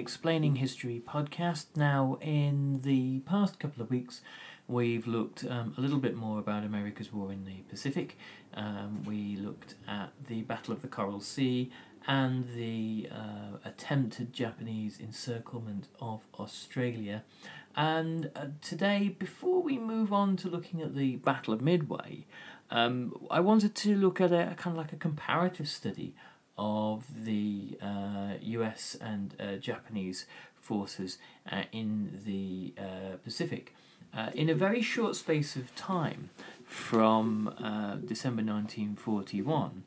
Explaining History podcast. Now, in the past couple of weeks, we've looked um, a little bit more about America's war in the Pacific. Um, we looked at the Battle of the Coral Sea and the uh, attempted Japanese encirclement of Australia. And uh, today, before we move on to looking at the Battle of Midway, um, I wanted to look at a, kind of like a comparative study of the uh, US and uh, Japanese forces uh, in the uh, Pacific. Uh, in a very short space of time, from uh, December 1941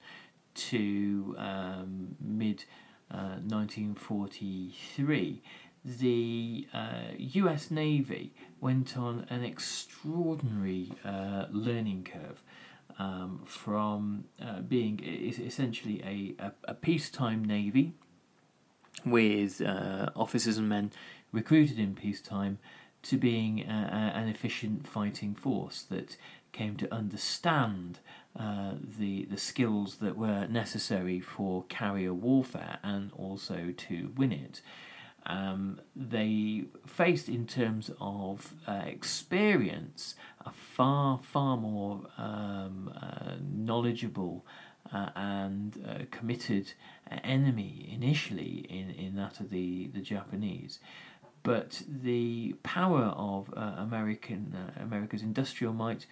to um, mid 1943, the US Navy went on an extraordinary learning curve um, from uh, being essentially a, a, a, peacetime navy with uh, officers and men recruited in peacetime to being an efficient fighting force that came to understand uh, the the skills that were necessary for carrier warfare and also to win it. Um, they faced, in terms of uh, experience, a far, far more um, uh, knowledgeable uh, and uh, committed enemy initially in, in that of the, the Japanese. But the power of uh, American uh, America's industrial might,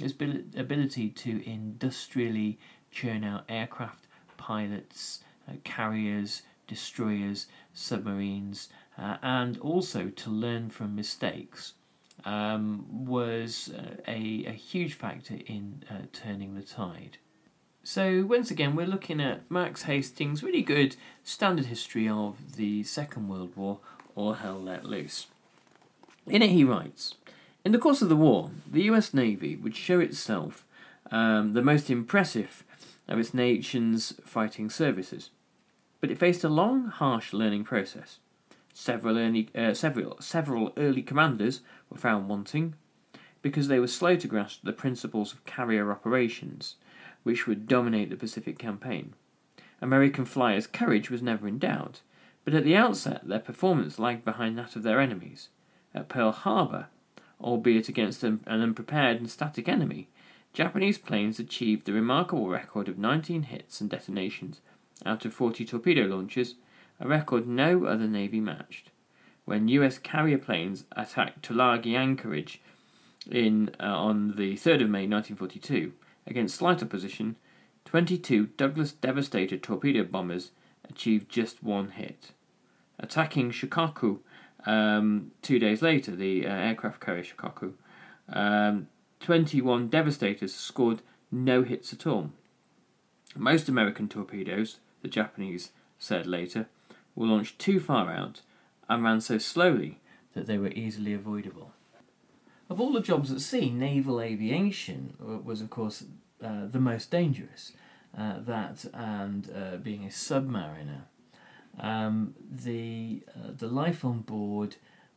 its ability to industrially churn out aircraft, pilots, carriers, destroyers, submarines, uh, and also to learn from mistakes um, was uh, a, a huge factor in uh, turning the tide. So, once again, we're looking at Max Hastings' really good standard history of the Second World War, All Hell Let Loose. In it, he writes In the course of the war, the US Navy would show itself um, the most impressive of its nation's fighting services but it faced a long, harsh learning process. Several early, uh, several, several early commanders were found wanting because they were slow to grasp the principles of carrier operations, which would dominate the Pacific campaign. American flyers' courage was never in doubt, but at the outset their performance lagged behind that of their enemies. At Pearl Harbor, albeit against an unprepared and static enemy, Japanese planes achieved the remarkable record of 19 hits and detonations out of 40 torpedo launches, a record no other navy matched. When US carrier planes attacked Tulagi anchorage in uh, on the 3rd of May 1942 against slight opposition, 22 Douglas Devastator torpedo bombers achieved just one hit. Attacking Shokaku um, two days later, the uh, aircraft carrier Shokaku, um, 21 Devastators scored no hits at all. Most American torpedoes the Japanese said later, were launched too far out and ran so slowly that they were easily avoidable. Of all the jobs at sea, naval aviation was, of course, uh, the most dangerous. Uh, that and uh, being a submariner. Um, the uh, the life on board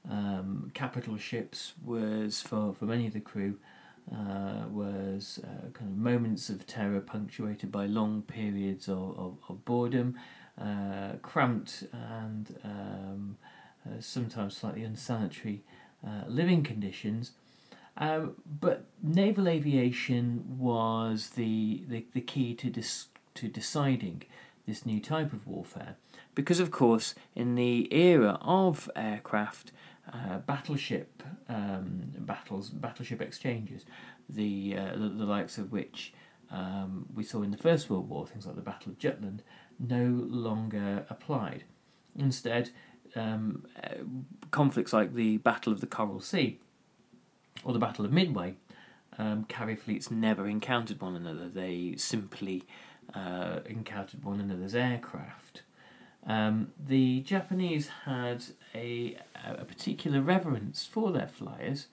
um, capital ships was for, for many of the crew uh, was uh, kind of moments of terror punctuated by long periods of, of, of boredom, uh, cramped and um, uh, sometimes slightly unsanitary uh, living conditions. Um, but naval aviation was the, the, the key to, dis- to deciding this new type of warfare. Because, of course, in the era of aircraft, uh, battleship um, battles, battleship exchanges, the, uh, the, the likes of which um, we saw in the First World War, things like the Battle of Jutland, no longer applied. Instead, um, uh, conflicts like the Battle of the Coral Sea or the Battle of Midway, um, carrier fleets never encountered one another. They simply uh, encountered one another's aircraft. Um, the Japanese had a, a particular reverence for their flyers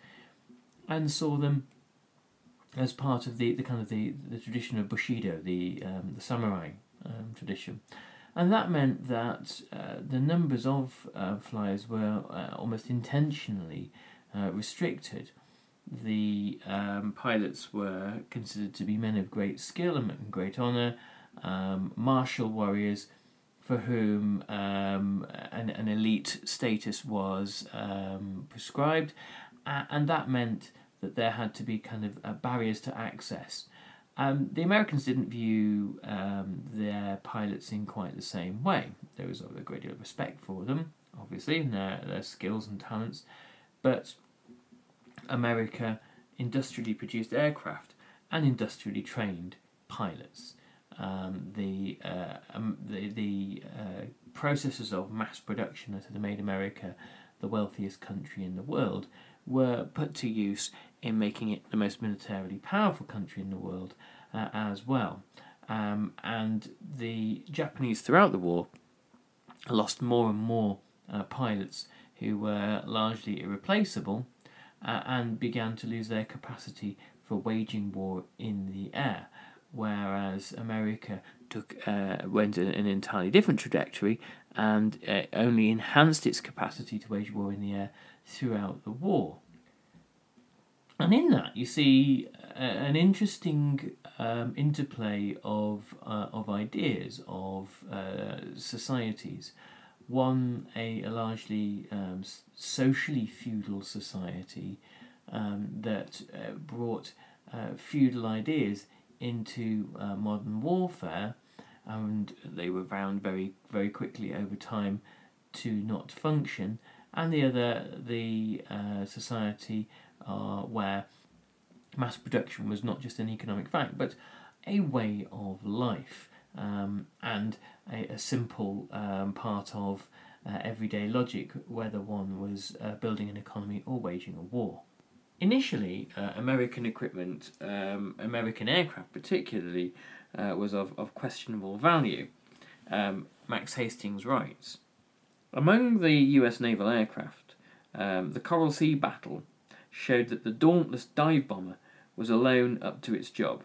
and saw them as part of the, the kind of the, the tradition of Bushido, the, um, the samurai um, tradition. And that meant that uh, the numbers of uh, flyers were uh, almost intentionally uh, restricted. The um, pilots were considered to be men of great skill and great honour, um, martial warriors for whom um, an, an, elite status was um, prescribed, and that meant that there had to be kind of uh, barriers to access. Um, the Americans didn't view um, their pilots in quite the same way. There was a great deal of respect for them, obviously, and their, their skills and talents, but America industrially produced aircraft and industrially trained pilots. Um, the, uh, um, the the uh, processes of mass production that had made America the wealthiest country in the world were put to use in making it the most militarily powerful country in the world uh, as well. Um, and the Japanese throughout the war lost more and more uh, pilots who were largely irreplaceable uh, and began to lose their capacity for waging war in the air. Whereas America took uh, went an entirely different trajectory and uh, only enhanced its capacity to wage war in the air throughout the war. And in that, you see a, an interesting um, interplay of uh, of ideas of uh, societies. One, a, a largely um, socially feudal society um, that uh, brought uh, feudal ideas into uh, modern warfare, and they were found very very quickly over time to not function. And the other, the uh, society uh, where mass production was not just an economic fact, but a way of life um, and a, a simple um, part of uh, everyday logic, whether one was uh, building an economy or waging a war. Initially, uh, American equipment, um, American aircraft particularly, uh, was of, of questionable value. Um, Max Hastings writes Among the US naval aircraft, um, the Coral Sea battle showed that the dauntless dive bomber was alone up to its job,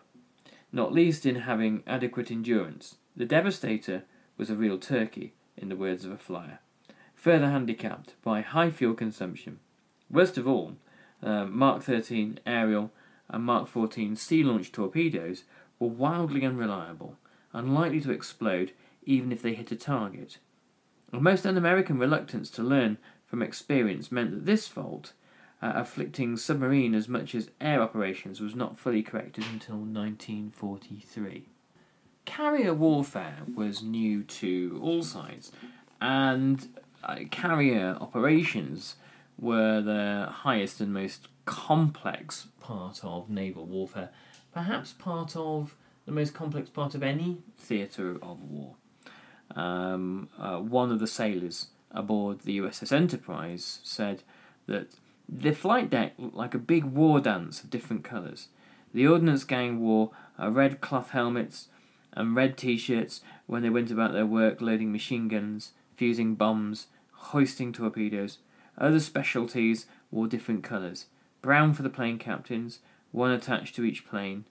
not least in having adequate endurance. The Devastator was a real turkey, in the words of a flyer, further handicapped by high fuel consumption. Worst of all, uh, Mark 13 aerial and Mark 14 sea launched torpedoes were wildly unreliable, unlikely to explode even if they hit a target. A most un American reluctance to learn from experience meant that this fault uh, afflicting submarine as much as air operations was not fully corrected until 1943. Carrier warfare was new to all sides, and uh, carrier operations were the highest and most complex part of naval warfare, perhaps part of the most complex part of any theatre of war. Um, uh, one of the sailors aboard the USS Enterprise said that the flight deck looked like a big war dance of different colours. The Ordnance Gang wore uh, red cloth helmets and red t shirts when they went about their work loading machine guns, fusing bombs, hoisting torpedoes. Other specialties wore different colours brown for the plane captains, one attached to each plane,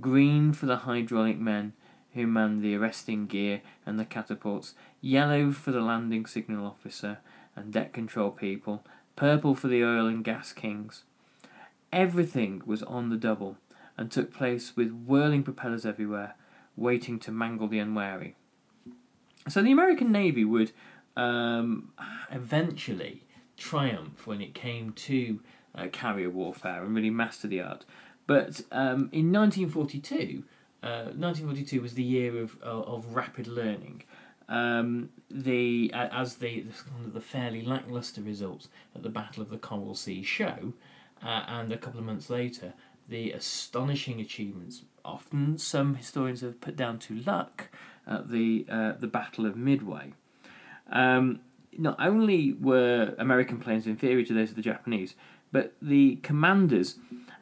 green for the hydraulic men who manned the arresting gear and the catapults, yellow for the landing signal officer and deck control people, purple for the oil and gas kings. Everything was on the double and took place with whirling propellers everywhere, waiting to mangle the unwary. So the American Navy would um, eventually triumph when it came to uh, carrier warfare and really master the art. But um, in 1942, uh, 1942 was the year of, of, of rapid learning. Um, the uh, as the the, the fairly lackluster results at the Battle of the Coral Sea show, uh, and a couple of months later, the astonishing achievements, often some historians have put down to luck, at the uh, the Battle of Midway. Um, not only were American planes inferior to those of the Japanese, but the commanders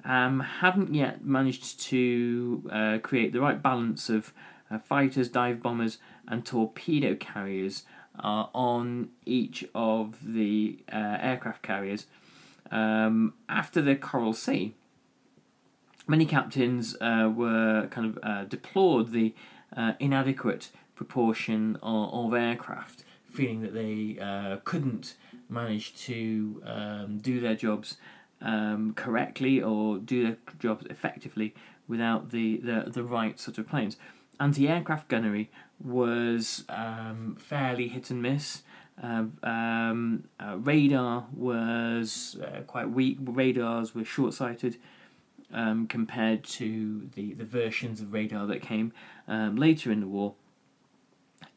um, hadn't yet managed to uh, create the right balance of uh, fighters, dive bombers, and torpedo carriers uh, on each of the uh, aircraft carriers. Um, after the Coral Sea, many captains uh, were kind of uh, deplored the inadequate proportion of, of, aircraft, feeling that they couldn't manage to um, do their jobs um, correctly or do their jobs effectively without the, the, the right sort of planes. Anti aircraft gunnery was um, fairly hit and miss. Uh, um, uh, radar was uh, quite weak. Radars were short sighted um, compared to the, the versions of radar that came um, later in the war.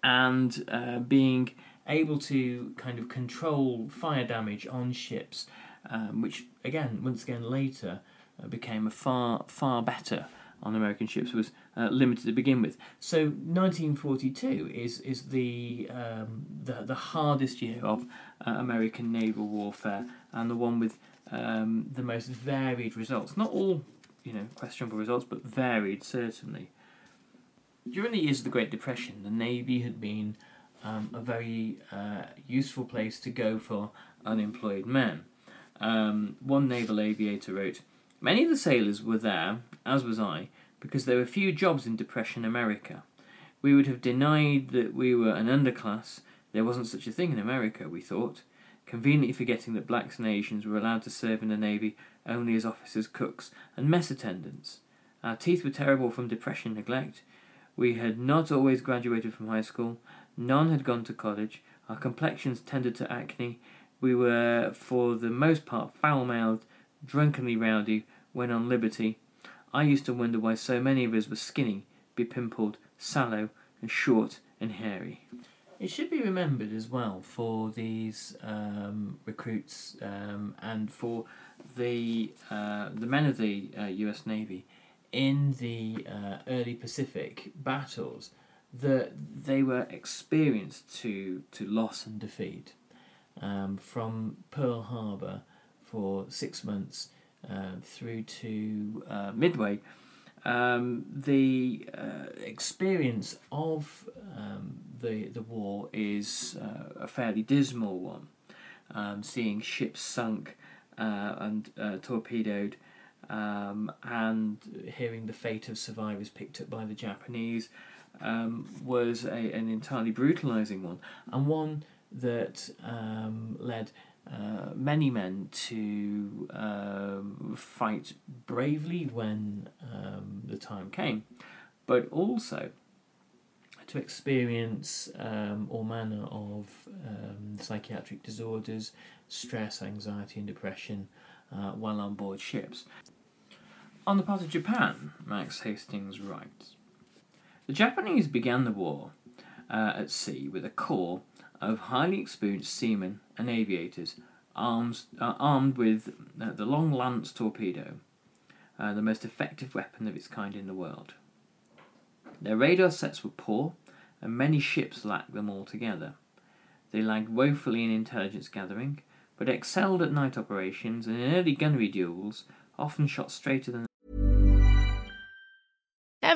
And uh, being able to kind of control fire damage on ships um, which again, once again later uh, became a far far better on American ships was uh, limited to begin with. So 1942 is is the um, the, the hardest year of uh, American naval warfare and the one with um, the most varied results. Not all you know questionable results, but varied certainly. During the years of the Great Depression, the Navy had been um, a very uh, useful place to go for unemployed men. Um, one naval aviator wrote, Many of the sailors were there, as was I, because there were few jobs in Depression America. We would have denied that we were an underclass. There wasn't such a thing in America, we thought, conveniently forgetting that blacks and Asians were allowed to serve in the Navy only as officers, cooks, and mess attendants. Our teeth were terrible from depression neglect. We had not always graduated from high school. None had gone to college. Our complexions tended to acne. We were, for the most part, foul mouthed, drunkenly rowdy when on liberty. I used to wonder why so many of us were skinny, bepimpled, sallow, and short and hairy. It should be remembered as well for these um, recruits um, and for the uh, the men of the uh, U.S. Navy in the uh, early Pacific battles that they were experienced to to loss and defeat um, from Pearl Harbor for six months uh, through to uh, Midway. Um, the uh, experience of um, the the war is uh, a fairly dismal one. Um, seeing ships sunk uh, and uh, torpedoed, um, and hearing the fate of survivors picked up by the Japanese um, was a, an entirely brutalizing one, and one that um, led uh, many men to um, fight bravely when um, the time came, but also to experience um, all manner of um, psychiatric disorders, stress, anxiety, and depression uh, while on board ships. On the part of Japan, Max Hastings writes The Japanese began the war uh, at sea with a corps of highly experienced seamen and aviators arms, uh, armed with uh, the long lance torpedo, uh, the most effective weapon of its kind in the world. Their radar sets were poor, and many ships lacked them altogether. They lagged woefully in intelligence gathering, but excelled at night operations and in early gunnery duels often shot straighter than.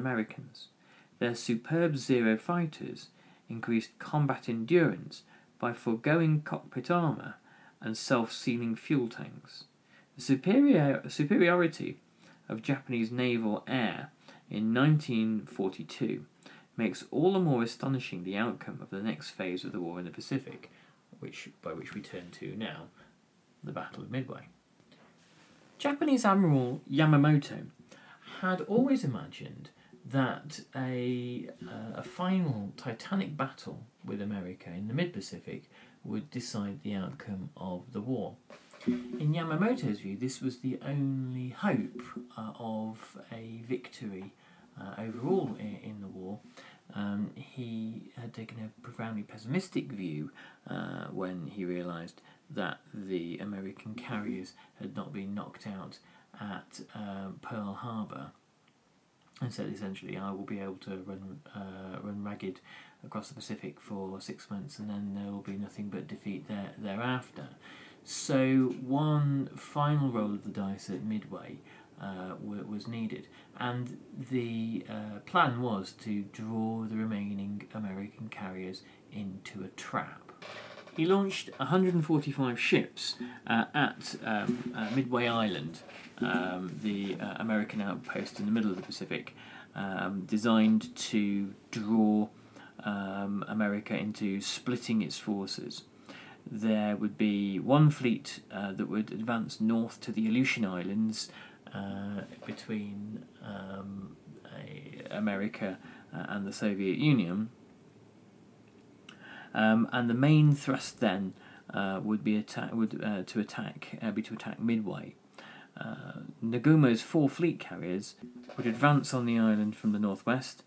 Americans. Their superb Zero fighters increased combat endurance by foregoing cockpit armour and self-sealing fuel tanks. The superior, superiority of Japanese naval air in 1942 makes all the more astonishing the outcome of the next phase of the war in the Pacific, which by which we turn to now, the Battle of Midway. Japanese Admiral Yamamoto had always imagined that a, uh, a final titanic battle with America in the mid Pacific would decide the outcome of the war. In Yamamoto's view, this was the only hope uh, of a victory uh, overall in, in, the war. Um, he had taken a profoundly pessimistic view uh, when he realised that the American carriers had not been knocked out at um, Pearl Harbor and said essentially I will be able to run uh, run ragged across the Pacific for six months, and then there will be nothing but defeat there thereafter. So one final roll of the dice at Midway uh, was needed, and the uh, plan was to draw the remaining American carriers into a trap. He launched 145 ships uh, at um, uh, Midway Island, um, the uh, American outpost in the middle of the Pacific, um, designed to draw um, America into splitting its forces. There would be one fleet uh, that would advance north to the Aleutian Islands uh, between um, America uh, and the Soviet Union. Um, and the main thrust then uh, would be attack would uh, to attack uh, be to attack Midway. Uh, Nagumo's four fleet carriers would advance on the island from the northwest,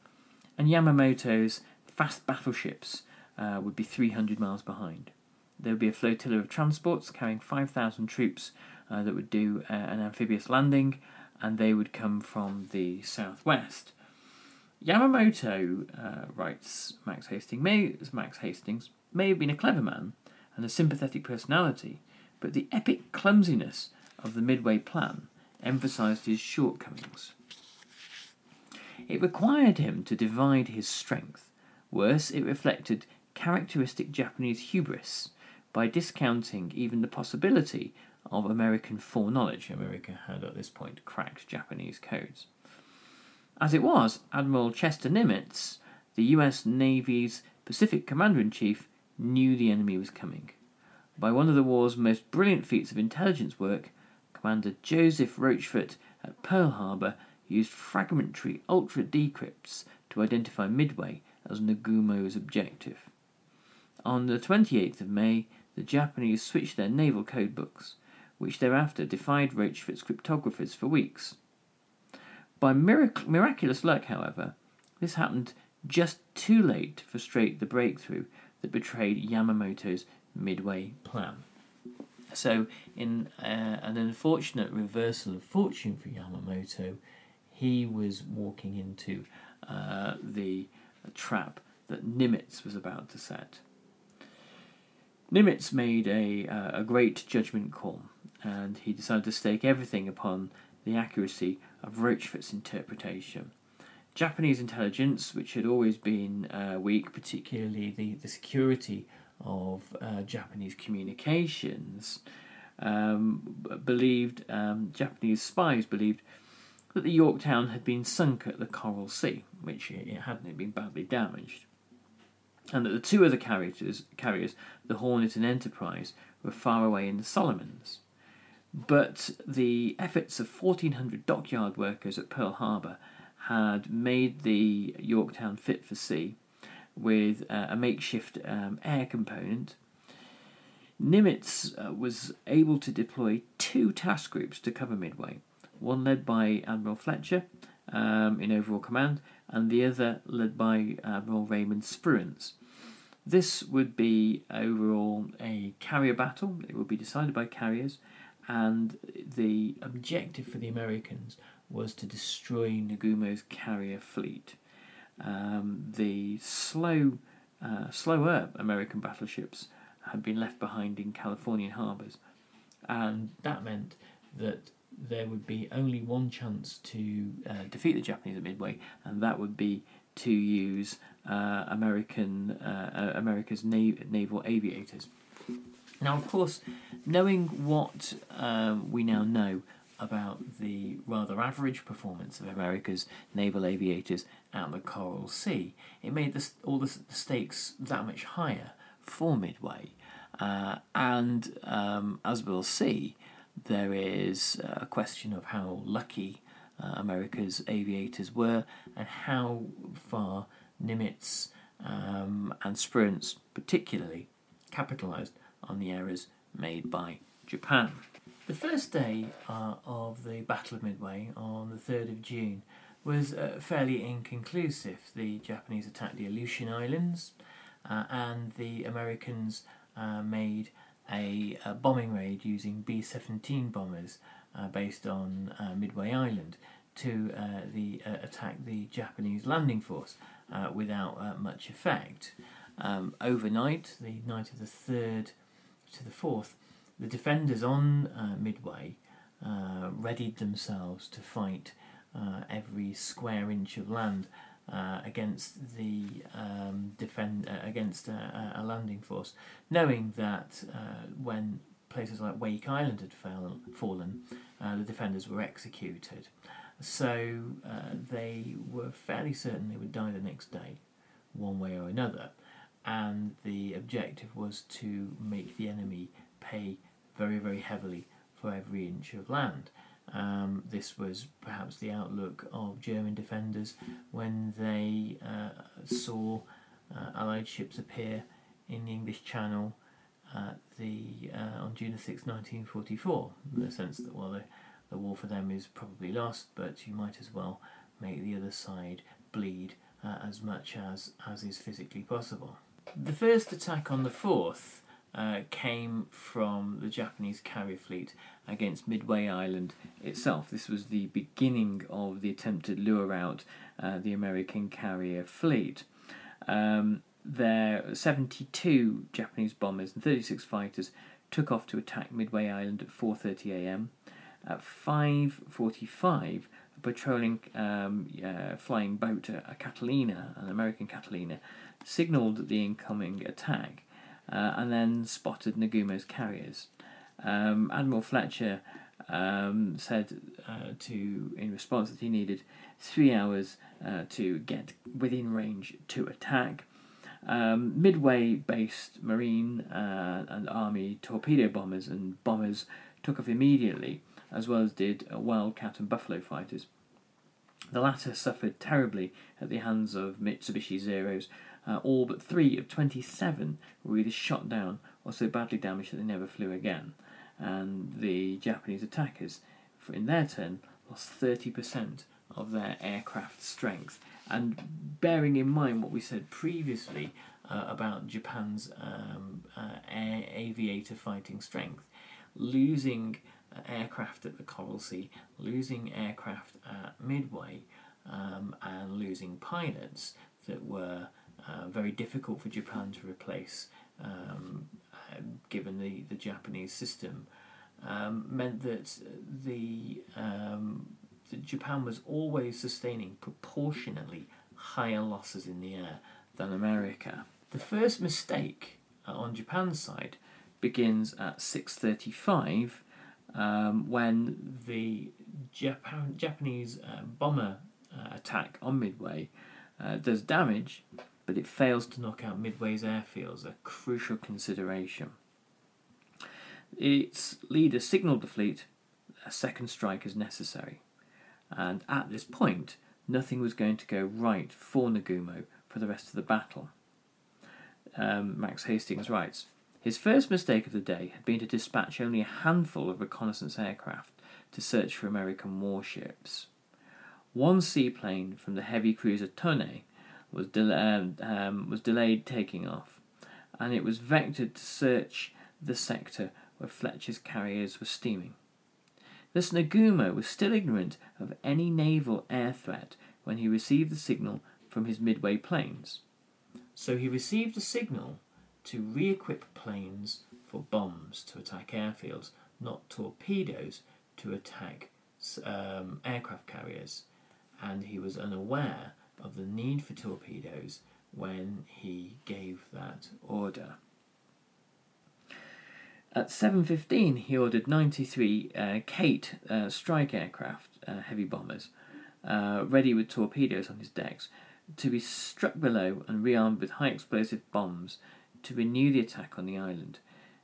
and Yamamoto's fast battleships uh, would be 300 miles behind. There would be a flotilla of transports carrying 5,000 troops uh, that would do an amphibious landing, and they would come from the southwest. Yamamoto, uh, writes Max Hastings, may, Max Hastings, may have been a clever man and a sympathetic personality, but the epic clumsiness of the Midway Plan emphasized his shortcomings. It required him to divide his strength. Worse, it reflected characteristic Japanese hubris by discounting even the possibility of American foreknowledge. America had at this point cracked Japanese codes. As it was, Admiral Chester Nimitz, the US Navy's Pacific Commander in Chief, knew the enemy was coming. By one of the war's most brilliant feats of intelligence work, Commander Joseph Rochefort at Pearl Harbor used fragmentary ultra decrypts to identify Midway as Nagumo's objective. On the 28th of May, the Japanese switched their naval code books, which thereafter defied Rochefort's cryptographers for weeks. By mirac- miraculous luck, however, this happened just too late to frustrate the breakthrough that betrayed Yamamoto's Midway plan. So, in uh, an unfortunate reversal of fortune for Yamamoto, he was walking into uh, the trap that Nimitz was about to set. Nimitz made a, uh, a great judgment call, and he decided to stake everything upon the accuracy of Rochefort's interpretation. Japanese intelligence, which had always been uh, weak, particularly the, the security of uh, Japanese communications um, believed, um, Japanese spies believed that the Yorktown had been sunk at the Coral Sea, which it hadn't, it been badly damaged, and that the two other carriers, carriers, the Hornet and Enterprise, were far away in the Solomons. But the efforts of 1,400 dockyard workers at Pearl Harbor had made the Yorktown fit for sea with uh, a makeshift um, air component. Nimitz uh, was able to deploy two task groups to cover Midway, one led by Admiral Fletcher um, in overall command, and the other led by Admiral Raymond Spruance. This would be overall a carrier battle. It would be decided by carriers, and the objective for the Americans was to destroy Nagumo's carrier fleet. Um, the slow, uh, slower American battleships had been left behind in Californian harbours, and that meant that there would be only one chance to uh, defeat the Japanese at Midway, and that would be to use uh, American uh, uh, America's nav- naval aviators. Now, of course, knowing what um, we now know about the rather average performance of America's naval aviators at the Coral Sea, it made all the, the stakes that much higher for Midway. Uh, and um, as we'll see, there is a question of how lucky uh, America's aviators were and how far Nimitz um, and Spruance, particularly, capitalised on the errors made by Japan. The first day uh, of the Battle of Midway on the 3rd of June was uh, fairly inconclusive. The Japanese attacked the Aleutian Islands uh, and the Americans uh, made a, a, bombing raid using B 17 bombers uh, based on uh, Midway Island to the, attack the Japanese landing force without much effect. Um, overnight, the night of the 3rd to the 4th, the defenders on uh, Midway uh, readied themselves to fight uh, every square inch of land uh, against the um, defend uh, against a, a, landing force, knowing that when places like Wake Island had fell, fallen, the defenders were executed. So they were fairly certain they would die the next day, one way or another and the objective was to make the enemy pay very, very heavily for every inch of land. Um, this was perhaps the outlook of German defenders when they uh, saw uh, Allied ships appear in the English Channel the uh, on June 6, 1944. In the sense that well, the, the war for them is probably lost, but you might as well make the other side bleed uh, as much as as is physically possible. The first attack on the 4th uh, came from the Japanese carrier fleet against Midway Island itself. This was the beginning of the attempt to lure out uh, the American carrier fleet. Um, there, 72 Japanese bombers and 36 fighters took off to attack Midway Island at 4:30 a.m. At 5:45, a patrolling um, uh, flying boat, a Catalina, an American Catalina, signalled the incoming attack uh, and then spotted Nagumo's carriers. Um, Admiral Fletcher um, said uh, to in response that he needed three hours uh, to get within range to attack. Um, Midway based Marine uh, and Army torpedo bombers and bombers took off immediately, as well as did Wildcat and Buffalo fighters. The latter suffered terribly at the hands of Mitsubishi Zeros uh, all but three of 27 were either shot down or so badly damaged that they never flew again. And the Japanese attackers, in their turn, lost 30% of their aircraft strength. And bearing in mind what we said previously uh, about Japan's um, uh, air aviator fighting strength, losing uh, aircraft at the Coral Sea, losing aircraft at Midway, um, and losing pilots that were uh, very difficult for Japan to replace, um, uh, given the, the Japanese system, um, meant that the, um, Japan was always sustaining proportionately higher losses in the air than America. The first mistake uh, on Japan's side begins at 6:35 um, when the Japan, Japanese uh, bomber uh, attack on Midway uh, does damage, but it fails to knock out Midway's airfields, a crucial consideration. Its leader signalled the fleet a second strike is necessary, and at this point, nothing was going to go right for Nagumo for the rest of the battle. Um, Max Hastings writes His first mistake of the day had been to dispatch only a handful of reconnaissance aircraft to search for American warships. One seaplane from the heavy cruiser Tone was, del- um, um, was delayed taking off, and it was vectored to search the sector where Fletcher's carriers were steaming. Thus Nagumo was still ignorant of any naval air threat when he received the signal from his midway planes. So he received a signal to re equip planes for bombs to attack airfields, not torpedoes to attack um, aircraft carriers. And he was unaware of the need for torpedoes when he gave that order. At 7.15, he ordered 93 uh, Kate uh, strike aircraft, uh, heavy bombers, uh, ready with torpedoes on his decks, to be struck below and rearmed with high explosive bombs to renew the attack on the island,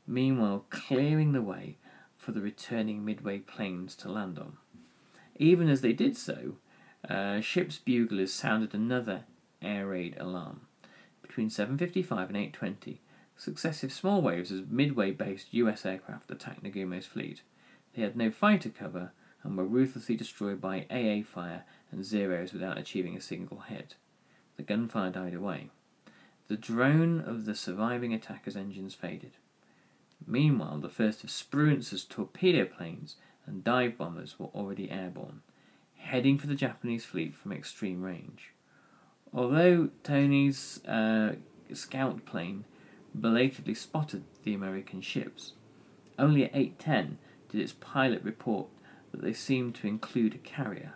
meanwhile clearing the way for the returning Midway planes to land on. Even as they did so, ship's buglers sounded another air raid alarm. Between 7.55 and 8.20, Successive small waves of Midway based US aircraft attacked Nagumo's fleet. They had no fighter cover and were ruthlessly destroyed by AA fire and Zeros without achieving a single hit. The gunfire died away. The drone of the surviving attacker's engines faded. Meanwhile, the first of Spruance's torpedo planes and dive bombers were already airborne, heading for the Japanese fleet from extreme range. Although Tone's uh, scout plane belatedly spotted the American ships. Only at 8.10 did its pilot report that they seemed to include a carrier.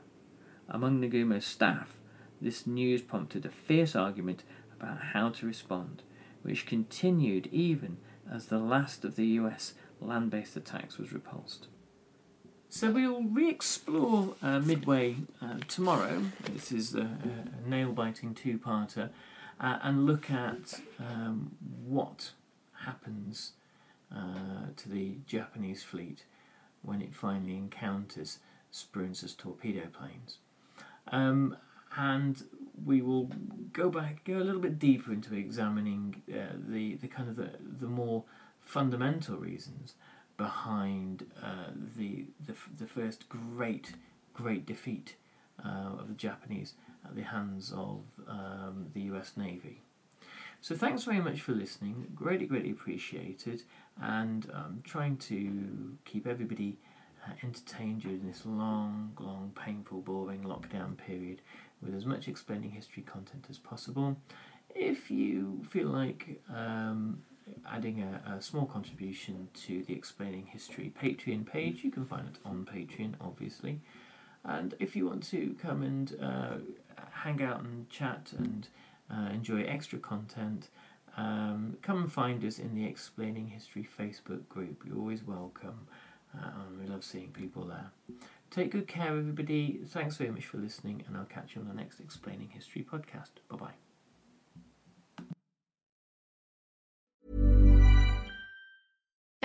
Among Nagumo's staff, this news prompted a fierce argument about how to respond, which continued even as the last of the US land based attacks was repulsed. So we'll re explore uh, Midway uh, tomorrow. This is a, a nail biting two parter uh, and look at um, what happens uh, to the Japanese fleet when it finally encounters Spruance's torpedo planes. Um, and we will go back, go a little bit deeper into examining uh, the, the kind of the, the more fundamental reasons behind uh, the, the, the first great, great defeat uh, of the Japanese at the hands of um, the US Navy. So thanks very much for listening. Greatly, greatly appreciated. And um, trying to keep everybody uh, entertained during this long, long, painful, boring lockdown period with as much explaining history content as possible. If you feel like um, adding a, a, small contribution to the Explaining History Patreon page, you can find it on Patreon, obviously. And if you want to come and uh, hang out and chat and uh, enjoy extra content, um, come and find us in the Explaining History Facebook group. You're always welcome. Uh, we love seeing people there. Take good care, everybody. Thanks very much for listening, and I'll catch you on the next Explaining History podcast. Bye bye.